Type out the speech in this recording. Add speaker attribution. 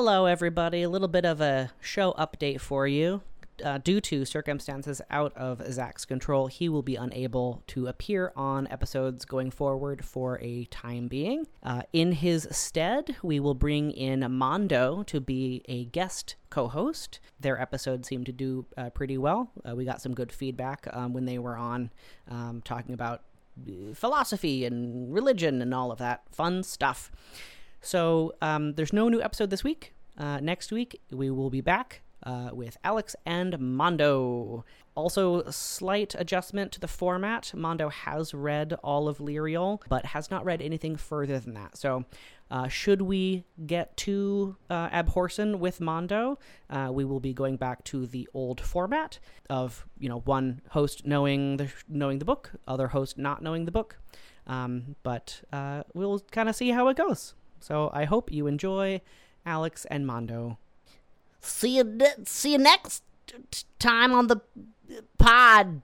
Speaker 1: Hello, everybody. A little bit of a show update for you. Uh, due to circumstances out of Zack's control, he will be unable to appear on episodes going forward for a time being. Uh, in his stead, we will bring in Mondo to be a guest co host. Their episode seemed to do uh, pretty well. Uh, we got some good feedback um, when they were on um, talking about uh, philosophy and religion and all of that fun stuff. So um, there's no new episode this week. Uh, next week, we will be back uh, with Alex and Mondo. Also, a slight adjustment to the format. Mondo has read all of Lirael, but has not read anything further than that. So, uh, should we get to uh, Abhorsen with Mondo, uh, we will be going back to the old format of you know one host knowing the knowing the book, other host not knowing the book. Um, but uh, we'll kind of see how it goes. So I hope you enjoy Alex and Mondo.
Speaker 2: See you, see you next time on the pod.